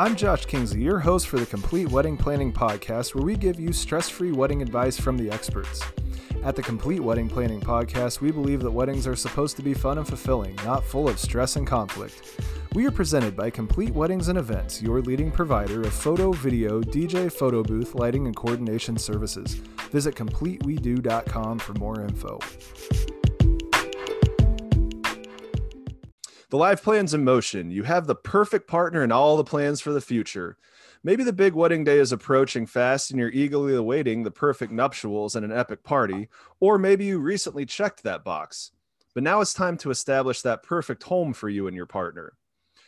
I'm Josh Kingsley, your host for the Complete Wedding Planning Podcast, where we give you stress free wedding advice from the experts. At the Complete Wedding Planning Podcast, we believe that weddings are supposed to be fun and fulfilling, not full of stress and conflict. We are presented by Complete Weddings and Events, your leading provider of photo, video, DJ, photo booth, lighting, and coordination services. Visit CompleteWeDo.com for more info. The life plan's in motion. You have the perfect partner and all the plans for the future. Maybe the big wedding day is approaching fast and you're eagerly awaiting the perfect nuptials and an epic party, or maybe you recently checked that box. But now it's time to establish that perfect home for you and your partner.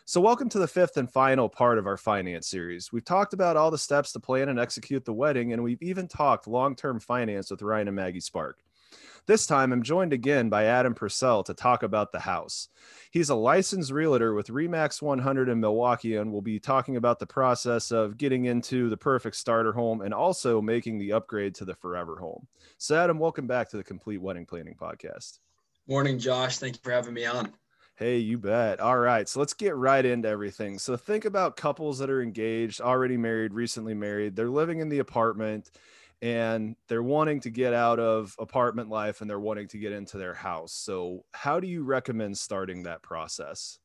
So, welcome to the fifth and final part of our finance series. We've talked about all the steps to plan and execute the wedding, and we've even talked long term finance with Ryan and Maggie Spark. This time, I'm joined again by Adam Purcell to talk about the house. He's a licensed realtor with Remax 100 in Milwaukee and will be talking about the process of getting into the perfect starter home and also making the upgrade to the forever home. So, Adam, welcome back to the Complete Wedding Planning Podcast. Morning, Josh. Thank you for having me on. Hey, you bet. All right. So let's get right into everything. So think about couples that are engaged, already married, recently married. They're living in the apartment and they're wanting to get out of apartment life and they're wanting to get into their house. So, how do you recommend starting that process?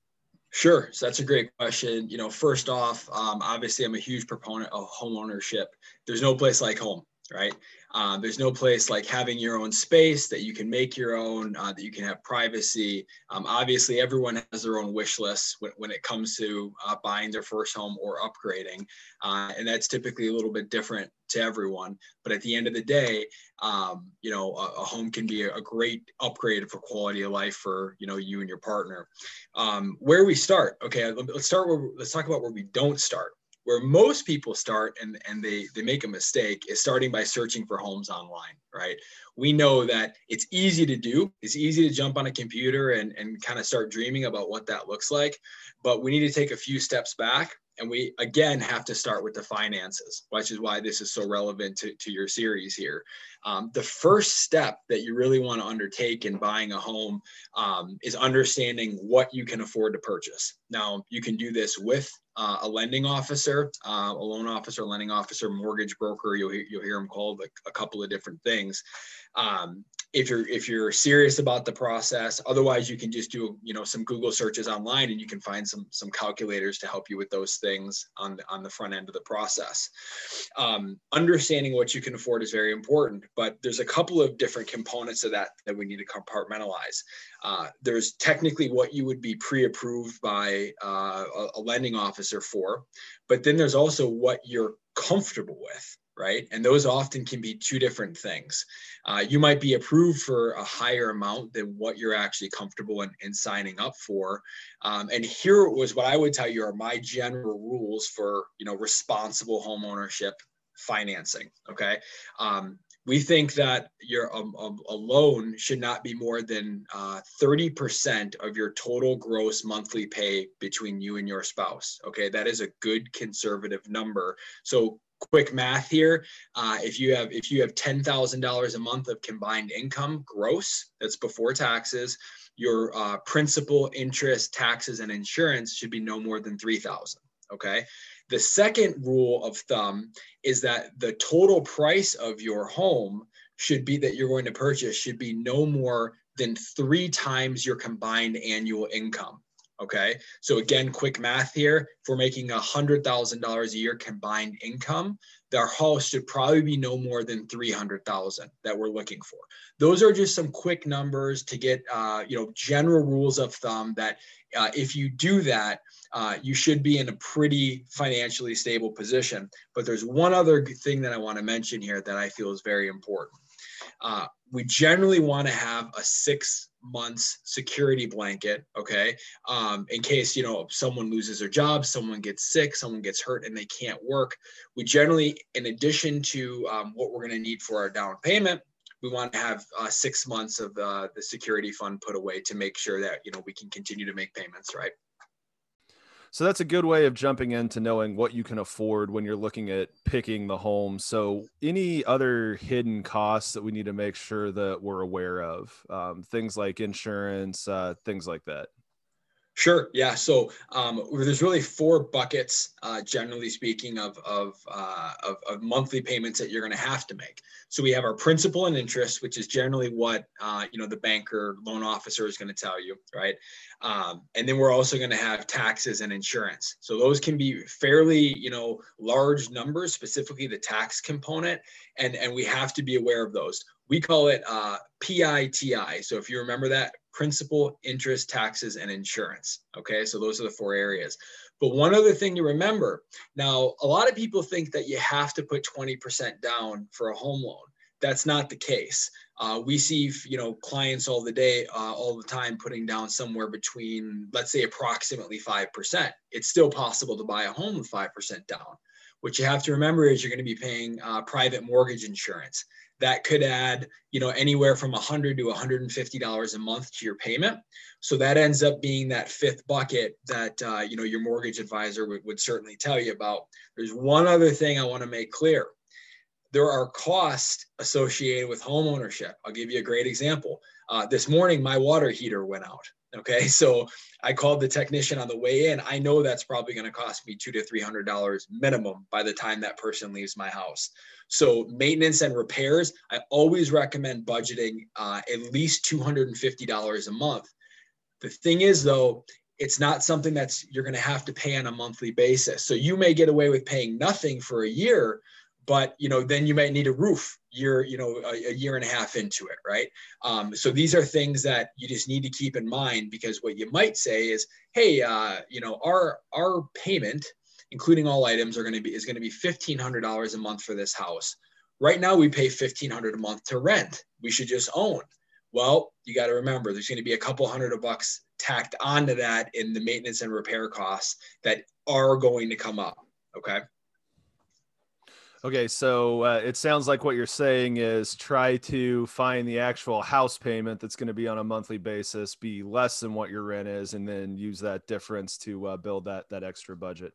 Sure. So that's a great question. You know, first off, um, obviously, I'm a huge proponent of home ownership. There's no place like home, right? Um, there's no place like having your own space that you can make your own, uh, that you can have privacy. Um, obviously, everyone has their own wish list when, when it comes to uh, buying their first home or upgrading. Uh, and that's typically a little bit different to everyone. But at the end of the day, um, you know, a, a, home can be a, great upgrade for quality of life for, you know, you and your partner. Um, where we start, okay, let's start where, let's talk about where we don't start where most people start and, and they, they make a mistake is starting by searching for homes online, right? We know that it's easy to do. It's easy to jump on a computer and, and kind of start dreaming about what that looks like. But we need to take a few steps back and we again have to start with the finances which is why this is so relevant to, to your series here um, the first step that you really want to undertake in buying a home um, is understanding what you can afford to purchase. Now you can do this with uh, a lending officer uh, a loan officer lending officer mortgage broker you'll, you'll hear them called a, a couple of different things. Um, if you're if you're serious about the process otherwise you can just do you know some google searches online and you can find some some calculators to help you with those things on the on the front end of the process. Um, understanding what you can afford is very important but there's a couple of different components of that that we need to compartmentalize uh, there's technically what you would be pre-approved by uh, a, lending officer for but then there's also what you're comfortable with right? And those often can be two different things. Uh, you might be approved for a higher amount than what you're actually comfortable in, in signing up for. Um, and here was what I would tell you are my general rules for, you know, responsible home ownership financing. Okay. Um, we think that your um, um, a loan should not be more than uh, 30% of your total gross monthly pay between you and your spouse okay? That is a good conservative number. So quick math here uh, if you have if you have $10000 a month of combined income gross that's before taxes your uh, principal interest taxes and insurance should be no more than 3000 okay the second rule of thumb is that the total price of your home should be that you're going to purchase should be no more than three times your combined annual income Okay. So again, quick math here. If we're making a hundred thousand dollars a year combined income, our house should probably be no more than 300,000 that we're looking for. Those are just some quick numbers to get, uh, you know, general rules of thumb that uh, if you do that, uh, you should be in a pretty financially stable position. But there's one other thing that I want to mention here that I feel is very important. Uh, we generally want to have a six months security blanket okay? Um, in case you know someone loses their job someone gets sick someone gets hurt and they can't work we generally in addition to um, what we're going to need for our down payment we want to have uh, six months of uh, the security fund put away to make sure that you know we can continue to make payments right so that's a good way of jumping into knowing what you can afford when you're looking at picking the home. So any other hidden costs that we need to make sure that we're aware of, um, things like insurance, uh, things like that. Sure. Yeah. So um, there's really four buckets, uh, generally speaking, of of, uh, of, of monthly payments that you're going to have to make. So we have our principal and interest, which is generally what uh, you know the banker loan officer is going to tell you, right? Um, and then we're also going to have taxes and insurance. So those can be fairly you know large numbers, specifically the tax component, and and we have to be aware of those. We call it uh, PITI. So if you remember that, principal, interest, taxes, and insurance. Okay, so those are the four areas. But one other thing to remember now, a lot of people think that you have to put 20% down for a home loan. That's not the case. Uh, we see, you know, clients all the day, uh, all the time, putting down somewhere between, let's say, approximately five percent. It's still possible to buy a home with five percent down. What you have to remember is you're going to be paying uh, private mortgage insurance. That could add you know anywhere from 100 to 150 dollars a month to your payment. So that ends up being that fifth bucket that uh, you know your mortgage advisor would, would certainly tell you about. There's one other thing i want to make clear. There are costs associated with home ownership i'll give you a great example. Uh, this morning my water heater went out okay so i called the technician on the way in i know that's probably going to cost me two to three hundred dollars minimum by the time that person leaves my house so maintenance and repairs, I always recommend budgeting uh, at least $250 a month. The thing is though, it's not something that's you're going to have to pay on a monthly basis. So you may get away with paying nothing for a year, but you know then you might need a roof year you know a, a year and a half into it right um, so these are things that you just need to keep in mind because what you might say is hey uh, you know our our payment including all items, are going to be is going to be fifteen hundred dollars a month for this house. Right now, we pay fifteen hundred a month to rent. We should just own. Well, you got to remember there's going to be a couple hundred of bucks tacked onto that in the maintenance and repair costs that are going to come up. Okay. Okay, so uh, it sounds like what you're saying is try to find the actual house payment that's going to be on a monthly basis be less than what your rent is, and then use that difference to uh, build that that extra budget.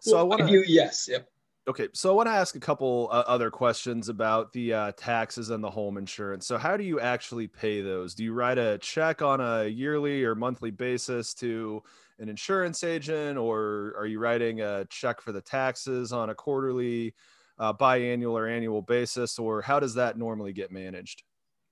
So well, I want to yes, yep. Okay, so I want to ask a couple uh, other questions about the uh, taxes and the home insurance. So, how do you actually pay those? Do you write a check on a yearly or monthly basis to an insurance agent, or are you writing a check for the taxes on a quarterly, uh, biannual, or annual basis, or how does that normally get managed?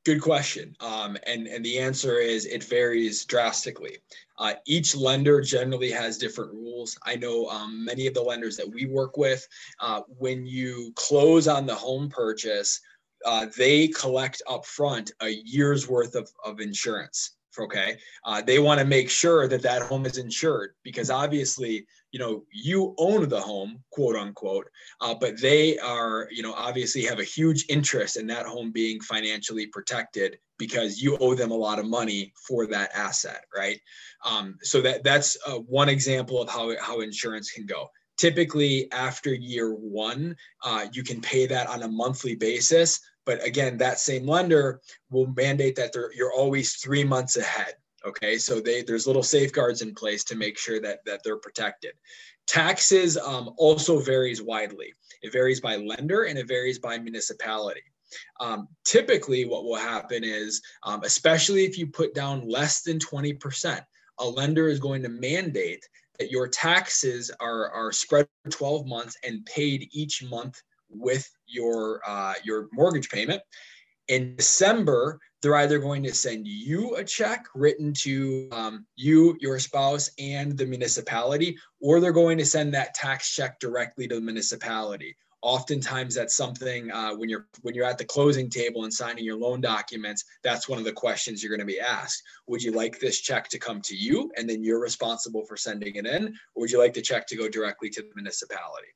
Good question. Um, and, and the answer is it varies drastically. Uh, each lender generally has different rules. I know um, many of the lenders that we work with, uh, when you close on the home purchase, uh, they collect upfront a year's worth of, of insurance okay uh, they want to make sure that that home is insured because obviously you know you own the home quote unquote uh, but they are you know obviously have a huge interest in that home being financially protected because you owe them a lot of money for that asset right um, so that that's uh, one example of how how insurance can go typically after year one uh, you can pay that on a monthly basis but again, that same lender will mandate that you're always three months ahead. Okay, so they there's little safeguards in place to make sure that that they're protected. Taxes um, also varies widely. It varies by lender and it varies by municipality. Um, typically, what will happen is, um, especially if you put down less than 20%, a lender is going to mandate that your taxes are, are spread for 12 months and paid each month with your uh, your mortgage payment. In December, they're either going to send you a check written to um, you, your spouse, and the municipality, or they're going to send that tax check directly to the municipality. Oftentimes, that's something uh, when you're when you're at the closing table and signing your loan documents. That's one of the questions you're going to be asked. Would you like this check to come to you, and then you're responsible for sending it in, or would you like the check to go directly to the municipality?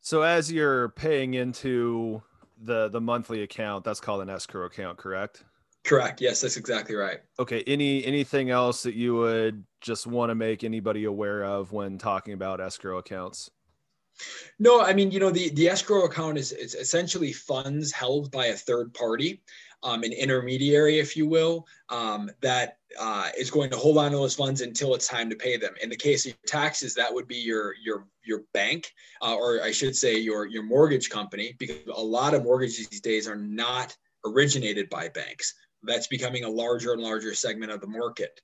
So as you're paying into the the monthly account, that's called an escrow account, correct? Correct. Yes, that's exactly right. Okay. Any anything else that you would just want to make anybody aware of when talking about escrow accounts? No, I mean, you know, the, the escrow account is, is essentially funds held by a third party, um, an intermediary, if you will, um, that uh, is going to hold on to those funds until it's time to pay them. In the case of taxes, that would be your your your bank, uh, or I should say your your mortgage company, because a lot of mortgages these days are not originated by banks. That's becoming a larger and larger segment of the market.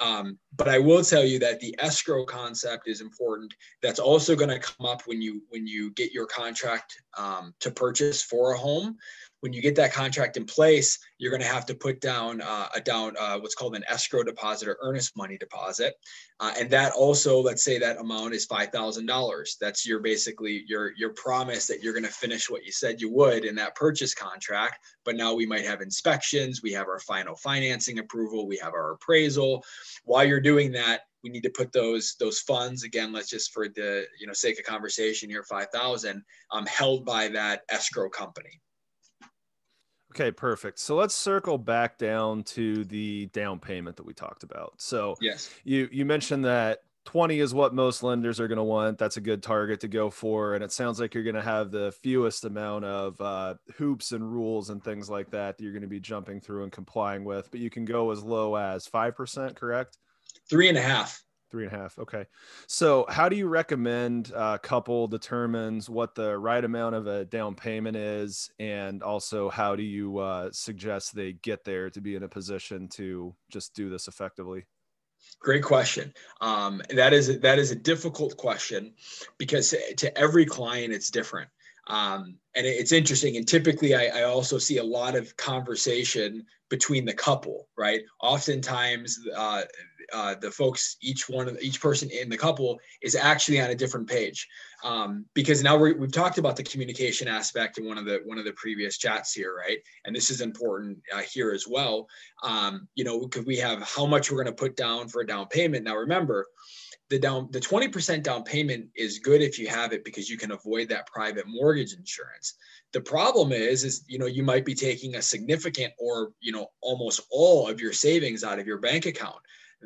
Um, but I will tell you that the escrow concept is important. That's also going to come up when you when you get your contract um, to purchase for a home when you get that contract in place, you're going to have to put down uh, a down uh, what's called an escrow deposit or earnest money deposit, uh, and that also, let's say that amount is five thousand dollars. That's your basically your your promise that you're going to finish what you said you would in that purchase contract. But now we might have inspections, we have our final financing approval, we have our appraisal. While you're doing that, we need to put those those funds again let's just for the you know sake of conversation here 5000 um, held by that escrow company Okay, perfect. So let's circle back down to the down payment that we talked about. So yes, you you mentioned that 20 is what most lenders are going to want. That's a good target to go for. And it sounds like you're going to have the fewest amount of uh, hoops and rules and things like that that you're going to be jumping through and complying with. But you can go as low as 5%, correct? Three and a half. Three and a half. Okay. So, how do you recommend a couple determines what the right amount of a down payment is? And also, how do you uh, suggest they get there to be in a position to just do this effectively? Great question. Um, that is that is a difficult question because to every client it's different. Um, and it's interesting. And typically, I, I, also see a lot of conversation between the couple, right? Oftentimes, uh, uh, the folks, each one of each person in the couple is actually on a different page, um, because now we have talked about the communication aspect in one of the one of the previous chats here, right? And this is important uh, here as well. Um, you know, because we have how much we're going to put down for a down payment. Now, remember, the down the 20% down payment is good if you have it because you can avoid that private mortgage insurance the problem is is you know you might be taking a significant or you know almost all of your savings out of your bank account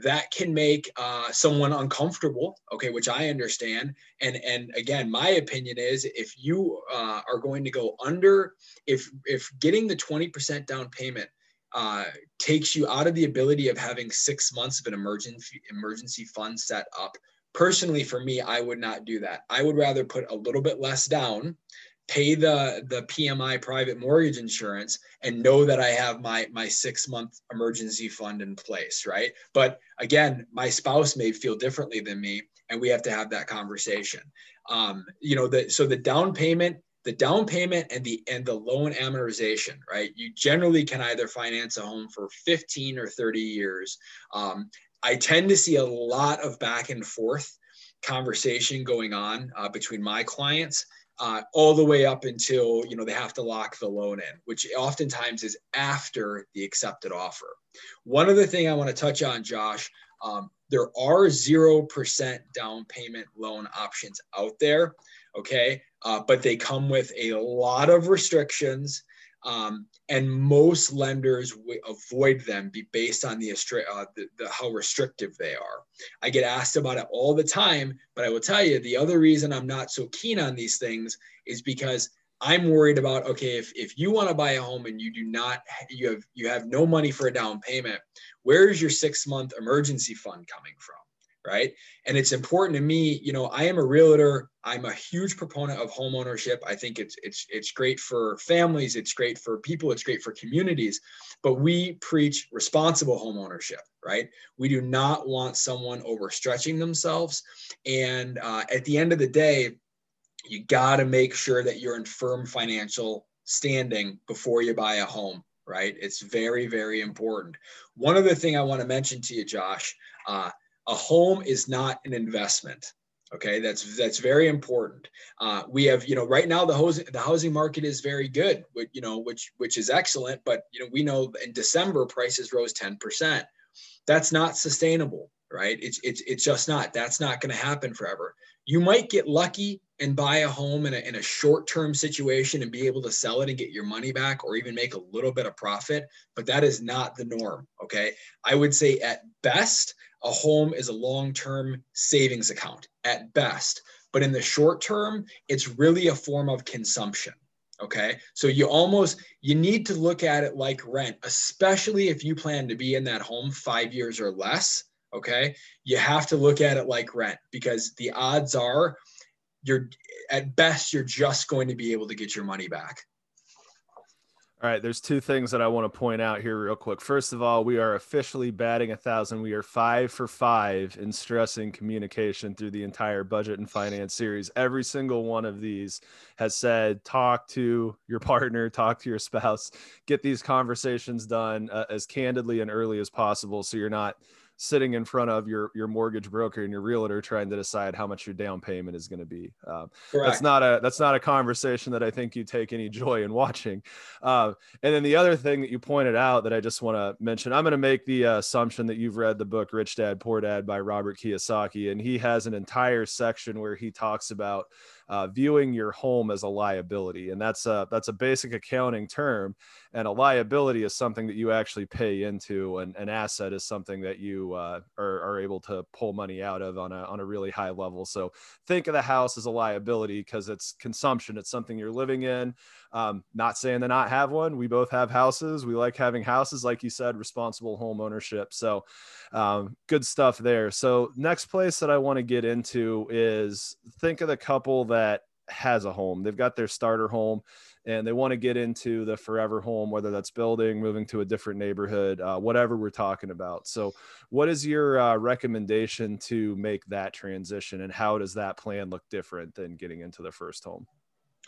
that can make uh, someone uncomfortable okay which i understand and and again my opinion is if you uh, are going to go under if if getting the 20% down payment uh, takes you out of the ability of having six months of an emergency emergency fund set up. Personally, for me, I would not do that. I would rather put a little bit less down, pay the the PMI private mortgage insurance, and know that I have my my six month emergency fund in place. Right. But again, my spouse may feel differently than me, and we have to have that conversation. Um, you know, the so the down payment the down payment and the and the loan amortization right you generally can either finance a home for 15 or 30 years um, i tend to see a lot of back and forth conversation going on uh, between my clients uh, all the way up until you know they have to lock the loan in which oftentimes is after the accepted offer one other thing i want to touch on josh um, there are 0% down payment loan options out there okay uh, but they come with a lot of restrictions. Um, and most lenders w- avoid them be based on the, uh, the, the, how restrictive they are. I get asked about it all the time, but I will tell you the other reason I'm not so keen on these things is because I'm worried about okay if, if you want to buy a home and you do not you have you have no money for a down payment, where is your six month emergency fund coming from? Right? And it's important to me, you know, I am a realtor. I'm a huge proponent of home ownership. I think it's it's it's great for families, it's great for people, it's great for communities. But we preach responsible home ownership, right? We do not want someone overstretching themselves. And uh, at the end of the day, you got to make sure that you're in firm financial standing before you buy a home right? It's very, very important. One other thing I want to mention to you, Josh, uh, a home is not an investment okay? That's that's very important. Uh, we have you know right now the housing the housing market is very good which, you know which which is excellent but you know we know in december prices rose 10% that's not sustainable right? It's it's, it's just not. That's not going to happen forever you might get lucky and buy a home in a, in a short-term situation and be able to sell it and get your money back or even make a little bit of profit but that is not the norm okay? I would say at best a home is a long-term savings account at best. But in the short term it's really a form of consumption okay? So you almost you need to look at it like rent especially if you plan to be in that home 5 years or less okay you have to look at it like rent because the odds are you're at best you're just going to be able to get your money back All right, there's two things that I want to point out here, real quick. First of all, we are officially batting a thousand. We are five for five in stressing communication through the entire budget and finance series. Every single one of these has said, talk to your partner, talk to your spouse, get these conversations done uh, as candidly and early as possible so you're not sitting in front of your your mortgage broker and your realtor trying to decide how much your down payment is going to be. Uh, that's not a that's not a conversation that I think you take any joy in watching. Uh, and then the other thing that you pointed out that I just want to mention, I'm going to make the uh, assumption that you've read the book Rich Dad Poor Dad by Robert Kiyosaki, and he has an entire section where he talks about uh, viewing your home as a liability, and that's a that's a basic accounting term. And a liability is something that you actually pay into, and an asset is something that you uh, are, are able to pull money out of on a on a really high level. So think of the house as a liability because it's consumption. It's something you're living in. Um, not saying to not have one. We both have houses. We like having houses, like you said, responsible home ownership. So um, good stuff there. So next place that I want to get into is think of the couple that has a home. They've got their starter home and they want to get into the forever home, whether that's building, moving to a different neighborhood, uh, whatever we're talking about. So, what is your uh, recommendation to make that transition, and how does that plan look different than getting into the first home?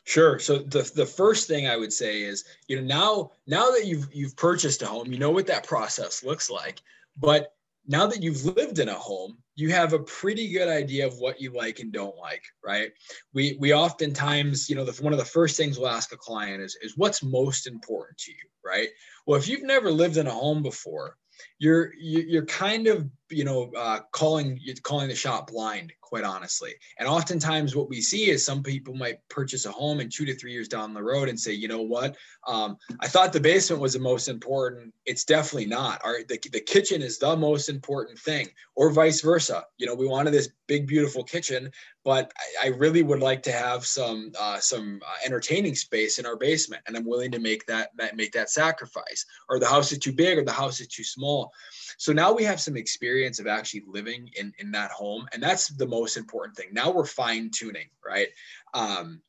Sure. So the the first thing I would say is, you know, now now that you've you've purchased a home, you know what that process looks like. But now that you've lived in a home, you have a pretty good idea of what you like and don't like, right? We we oftentimes, you know, the, one of the first things we'll ask a client is is what's most important to you, right? Well, if you've never lived in a home before, you're you're kind of you know uh, calling calling the shot blind quite honestly. And oftentimes what we see is some people might purchase a home and two to three years down the road and say you know what? Um, i thought the basement was the most important. It's definitely not. Our the, the kitchen is the most important thing or vice versa. You know we wanted this big beautiful kitchen but I, I really would like to have some uh, some uh, entertaining space in our basement and i'm willing to make that, that make that sacrifice. Or the house is too big or the house is too small so now we have some experience of actually living in, in that home. And that's the most important thing. Now we're fine tuning, right? Um,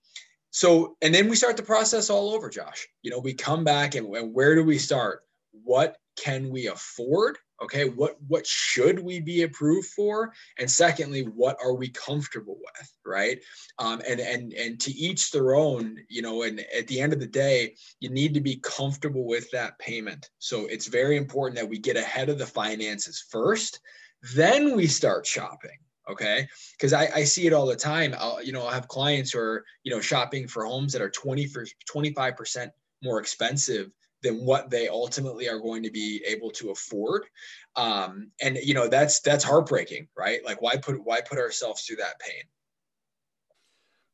so, and then we start the process all over, Josh. You know, we come back and, and where do we start? What can we afford? Okay what what should we be approved for? And secondly what are we comfortable with right? Um, and and and to each their own you know and at the end of the day you need to be comfortable with that payment. So it's very important that we get ahead of the finances first then we start shopping okay? Because I, I see it all the time. I'll, you know i have clients who are you know shopping for homes that are 20 for 25% more expensive than what they ultimately are going to be able to afford. Um, and you know that's that's heartbreaking right? Like why put why put ourselves through that pain?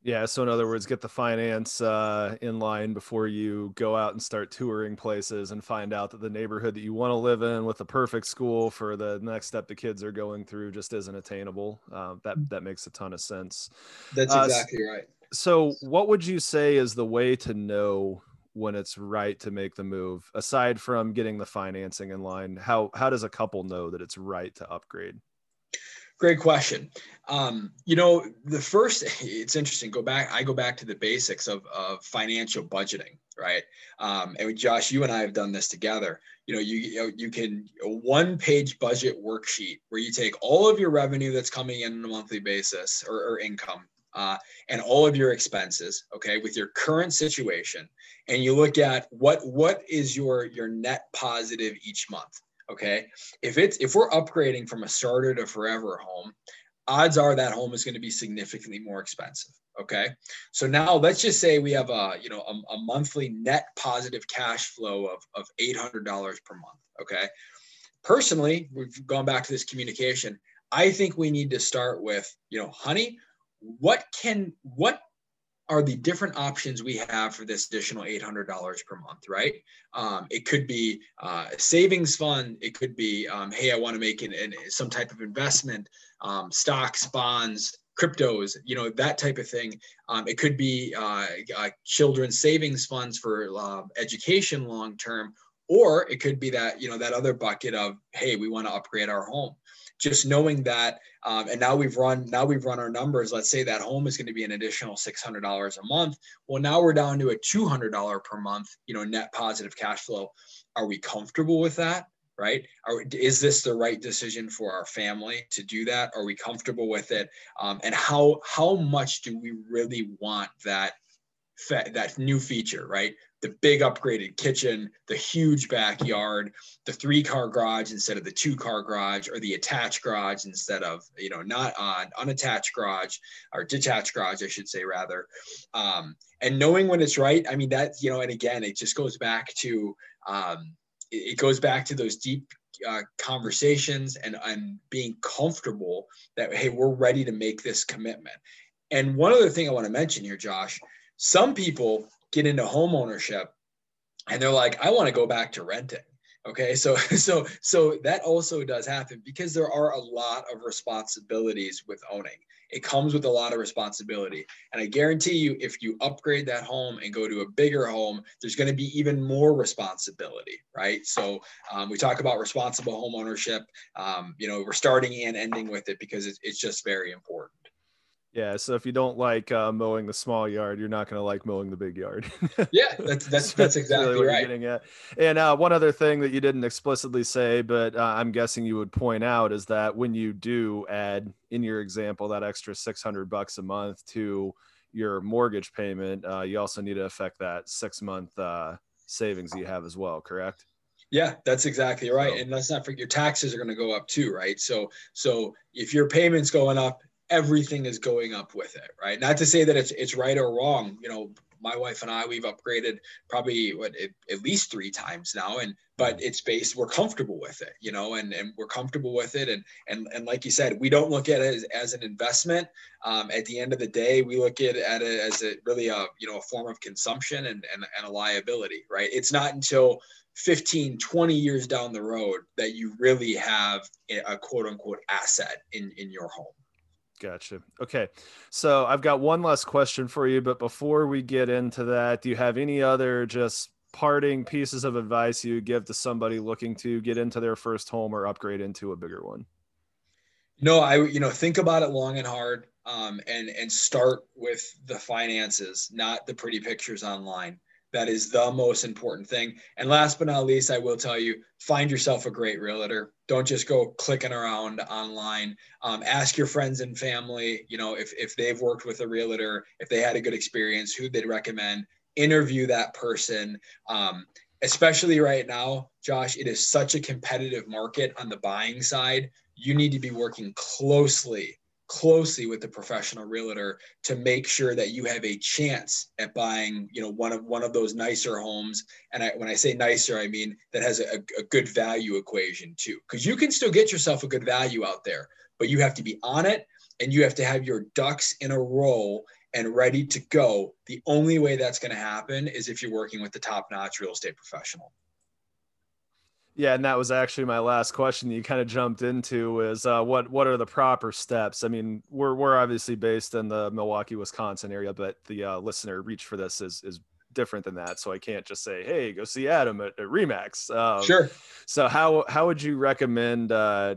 Yeah so in other words get the finance uh, in line before you go out and start touring places and find out that the neighborhood that you want to live in with the perfect school for the next step the kids are going through just isn't attainable. Uh, that that makes a ton of sense. That's uh, exactly uh, right. so what would you say is the way to know when it's right to make the move aside from getting the financing in line how how does a couple know that it's right to upgrade? Great question. Um, you know the first it's interesting go back i go back to the basics of, of financial budgeting right? Um, and josh you and i have done this together. You know you you, can a one page budget worksheet where you take all of your revenue that's coming in on a monthly basis or, or income uh, and all of your expenses okay with your current situation and you look at what what is your your net positive each month okay? If it's if we're upgrading from a starter to forever home odds are that home is going to be significantly more expensive okay? So now let's just say we have a you know a, a monthly net positive cash flow of, of $800 per month okay? Personally we've gone back to this communication. I think we need to start with you know honey what can what are the different options we have for this additional $800 per month, right? Um, it could be uh, a savings fund. It could be, um, hey, I want to make an, an, some type of investment, um, stocks, bonds, cryptos, you know, that type of thing. Um, it could be uh, uh, children's savings funds for uh, education long term, or it could be that you know that other bucket of hey we want to upgrade our home just knowing that um, and now we've run now we've run our numbers let's say that home is going to be an additional $600 a month. Well now we're down to a $200 per month you know net positive cash flow. Are we comfortable with that right? Are, is this the right decision for our family to do that? Are we comfortable with it? Um, and how how much do we really want that that new feature right the big upgraded kitchen, the huge backyard, the three car garage instead of the two car garage, or the attached garage instead of, you know, not on unattached garage or detached garage, I should say, rather. Um, and knowing when it's right, I mean, that, you know, and again, it just goes back to, um, it goes back to those deep uh, conversations and, and being comfortable that, hey, we're ready to make this commitment. And one other thing I want to mention here, Josh, some people get into home ownership and they're like, I want to go back to renting. Okay. So, so, so that also does happen because there are a lot of responsibilities with owning. It comes with a lot of responsibility. And I guarantee you, if you upgrade that home and go to a bigger home, there's going to be even more responsibility, right? So um, we talk about responsible home ownership. Um, you know, we're starting and ending with it because it's, it's just very important. Yeah, so if you don't like uh, mowing the small yard, you're not going to like mowing the big yard. yeah, that's that's that's exactly really right. getting at. And uh, one other thing that you didn't explicitly say, but uh, I'm guessing you would point out is that when you do add in your example that extra 600 bucks a month to your mortgage payment, uh, you also need to affect that six month uh, savings you have as well. Correct? Yeah, that's exactly right. So, and let's not forget your taxes are going to go up too, right? So, so if your payments going up everything is going up with it, right? Not to say that it's it's right or wrong. You know, my wife and I we've upgraded probably what it, at least three times now, and but it's based we're comfortable with it, you know, and and we're comfortable with it, and and and like you said, we don't look at it as, as an investment. Um, at the end of the day, we look at, at it as a really a you know a form of consumption and and, and a liability, right? It's not until 15 20 years down the road that you really have a quote unquote asset in in your home Gotcha. Okay. So I've got one last question for you, but before we get into that, do you have any other just parting pieces of advice you give to somebody looking to get into their first home or upgrade into a bigger one? No, I you know think about it long and hard, um, and and start with the finances, not the pretty pictures online. That is the most important thing. And last but not least, I will tell you find yourself a great realtor. Don't just go clicking around online. Um, ask your friends and family, you know, if, if they've worked with a realtor, if they had a good experience, who they'd recommend. Interview that person. Um, especially right now, Josh, it is such a competitive market on the buying side. You need to be working closely closely with the professional realtor to make sure that you have a chance at buying you know one of one of those nicer homes. And I, when i say nicer i mean that has a, a good value equation too. Because you can still get yourself a good value out there but you have to be on it and you have to have your ducks in a row and ready to go. The only way that's going to happen is if you're working with the top notch real estate professional yeah, and that was actually my last question. That You kind of jumped into is uh, what what are the proper steps? I mean, we're we're obviously based in the Milwaukee, Wisconsin area, but the uh, listener reach for this is is different than that. So I can't just say, "Hey, go see Adam at, at Remax." Um, sure. So how how would you recommend uh,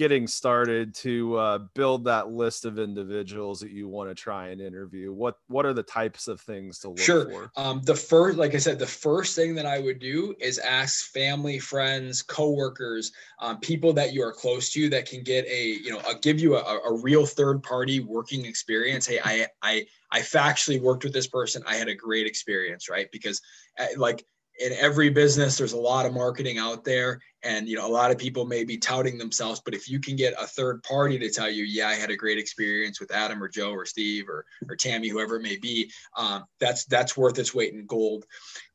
getting started to uh, build that list of individuals that you want to try and interview what what are the types of things to look sure. for? Um, the first like i said the first thing that i would do is ask family friends coworkers um, people that you are close to that can get a you know a, give you a, a real third party working experience. Hey i i i factually worked with this person. I had a great experience right? Because uh, like in every business there's a lot of marketing out there and you know a lot of people may be touting themselves but if you can get a third party to tell you yeah i had a great experience with adam or joe or steve or, or tammy whoever it may be um, that's that's worth its weight in gold.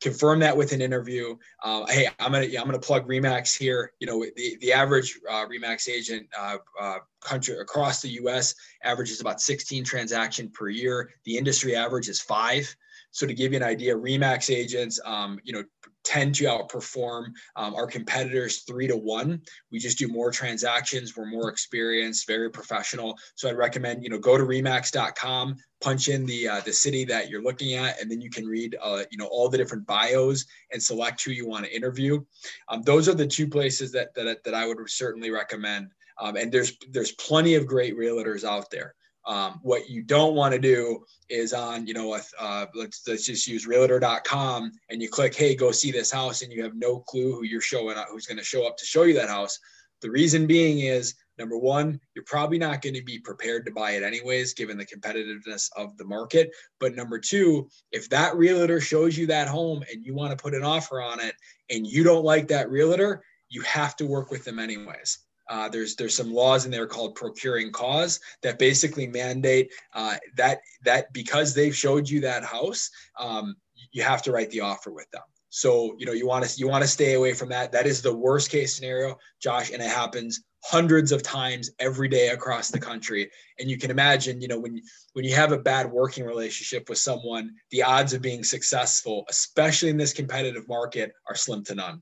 Confirm that with an interview. Uh, hey i'm gonna i'm gonna plug remax here. You know the, the average uh, remax agent uh, uh country across the us averages about 16 transaction per year. The industry average is five. So to give you an idea, Remax agents, um, you know, tend to outperform um, our competitors three to one. We just do more transactions. We're more experienced, very professional. So I'd recommend, you know, go to remax.com, punch in the uh, the city that you're looking at, and then you can read, uh, you know, all the different bios and select who you want to interview. Um, those are the two places that that, that I would certainly recommend. Um, and there's there's plenty of great realtors out there. Um, what you don't want to do is on, you know, uh, let's let's just use Realtor.com and you click, hey, go see this house, and you have no clue who you're showing up, who's going to show up to show you that house. The reason being is number one, you're probably not going to be prepared to buy it anyways, given the competitiveness of the market. But number two, if that realtor shows you that home and you want to put an offer on it, and you don't like that realtor, you have to work with them anyways. Uh, there's there's some laws in there called procuring cause that basically mandate uh, that that because they've showed you that house, um, you have to write the offer with them. So you know you want to you want to stay away from that. That is the worst case scenario, Josh, and it happens hundreds of times every day across the country. And you can imagine, you know, when when you have a bad working relationship with someone, the odds of being successful, especially in this competitive market, are slim to none.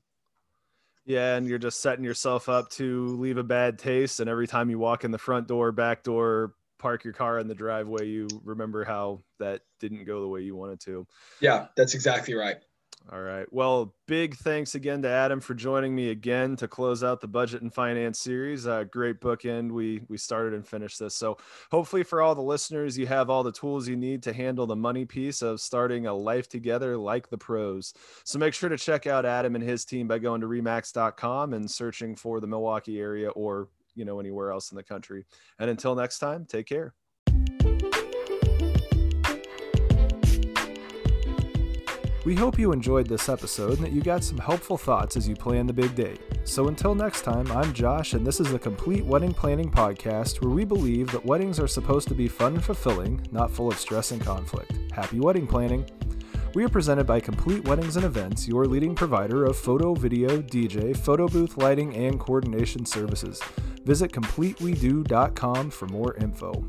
Yeah, and you're just setting yourself up to leave a bad taste. And every time you walk in the front door, back door, park your car in the driveway, you remember how that didn't go the way you wanted to. Yeah, that's exactly right. All right. Well, big thanks again to Adam for joining me again to close out the budget and finance series. Uh, great bookend. We we started and finished this. So hopefully for all the listeners, you have all the tools you need to handle the money piece of starting a life together like the pros. So make sure to check out Adam and his team by going to remax.com and searching for the Milwaukee area or you know anywhere else in the country. And until next time, take care. We hope you enjoyed this episode and that you got some helpful thoughts as you plan the big day. So until next time, I'm Josh, and this is the Complete Wedding Planning Podcast, where we believe that weddings are supposed to be fun and fulfilling, not full of stress and conflict. Happy wedding planning! We are presented by Complete Weddings and Events, your leading provider of photo, video, DJ, photo booth lighting, and coordination services. Visit CompleteWeDo.com for more info.